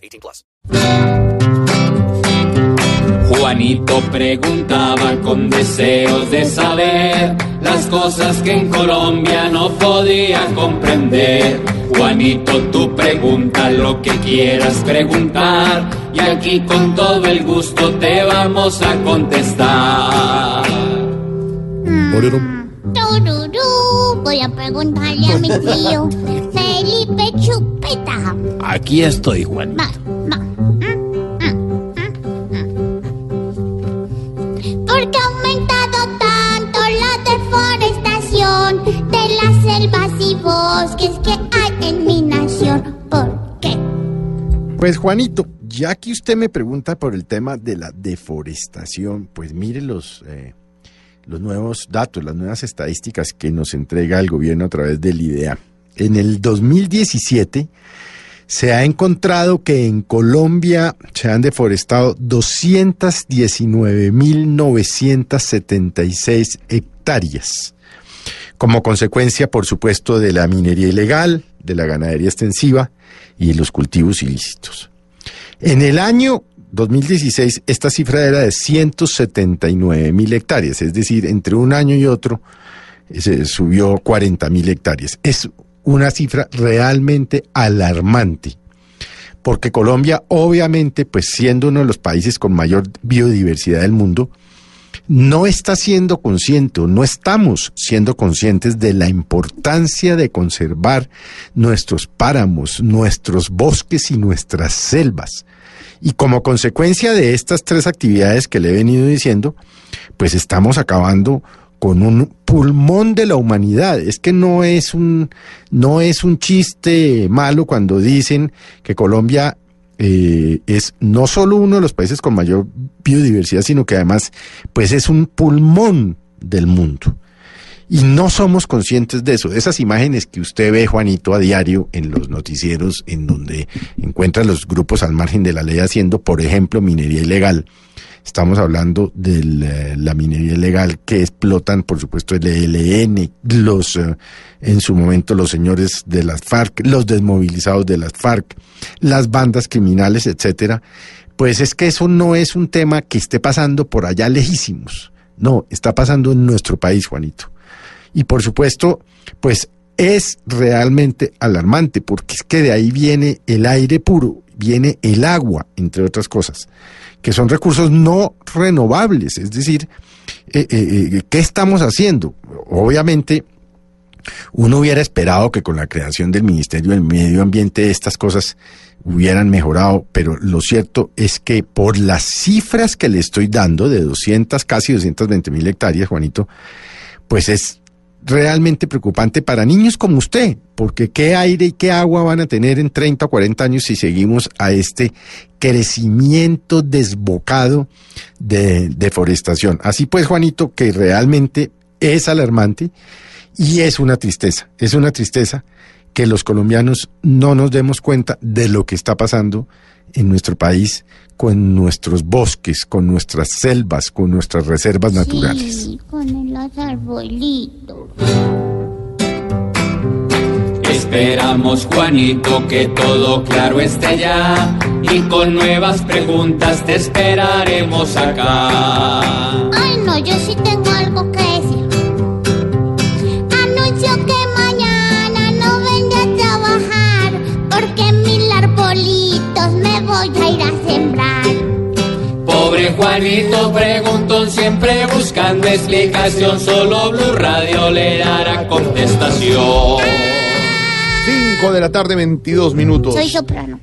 18 plus. Juanito preguntaba con deseos de saber las cosas que en Colombia no podía comprender. Juanito, tú pregunta lo que quieras preguntar y aquí con todo el gusto te vamos a contestar. Tururú, voy a preguntarle a mi tío Chupeta. Aquí estoy, Juan. Ma, ma, mm, mm, mm. ¿Por qué ha aumentado tanto la deforestación de las selvas y bosques que hay en mi nación? ¿Por qué? Pues Juanito, ya que usted me pregunta por el tema de la deforestación, pues mire los, eh, los nuevos datos, las nuevas estadísticas que nos entrega el gobierno a través del IDEA. En el 2017 se ha encontrado que en Colombia se han deforestado 219.976 hectáreas, como consecuencia, por supuesto, de la minería ilegal, de la ganadería extensiva y los cultivos ilícitos. En el año 2016 esta cifra era de 179 mil hectáreas, es decir, entre un año y otro eh, se subió 40 mil hectáreas. Es una cifra realmente alarmante, porque Colombia obviamente, pues siendo uno de los países con mayor biodiversidad del mundo, no está siendo consciente, no estamos siendo conscientes de la importancia de conservar nuestros páramos, nuestros bosques y nuestras selvas. Y como consecuencia de estas tres actividades que le he venido diciendo, pues estamos acabando con un pulmón de la humanidad. Es que no es un, no es un chiste malo cuando dicen que Colombia eh, es no solo uno de los países con mayor biodiversidad, sino que además, pues es un pulmón del mundo. Y no somos conscientes de eso, de esas imágenes que usted ve, Juanito, a diario en los noticieros, en donde encuentra los grupos al margen de la ley haciendo, por ejemplo, minería ilegal. Estamos hablando de la, la minería ilegal que explotan, por supuesto, el ELN, los, eh, en su momento, los señores de las FARC, los desmovilizados de las FARC, las bandas criminales, etcétera. Pues es que eso no es un tema que esté pasando por allá lejísimos. No, está pasando en nuestro país, Juanito. Y por supuesto, pues es realmente alarmante, porque es que de ahí viene el aire puro, viene el agua, entre otras cosas, que son recursos no renovables. Es decir, eh, eh, ¿qué estamos haciendo? Obviamente, uno hubiera esperado que con la creación del Ministerio del Medio Ambiente estas cosas hubieran mejorado, pero lo cierto es que por las cifras que le estoy dando de 200, casi 220 mil hectáreas, Juanito, pues es realmente preocupante para niños como usted, porque qué aire y qué agua van a tener en 30 o 40 años si seguimos a este crecimiento desbocado de deforestación. Así pues, Juanito, que realmente es alarmante y es una tristeza, es una tristeza que los colombianos no nos demos cuenta de lo que está pasando en nuestro país con nuestros bosques, con nuestras selvas, con nuestras reservas naturales. Sí, con los arbolitos. Esperamos, Juanito, que todo claro esté ya y con nuevas preguntas te esperaremos acá. Ay, no, yo sí tengo algo que Juanito preguntón siempre buscando explicación, solo Blue Radio le dará contestación. 5 de la tarde, 22 minutos. Soy soprano.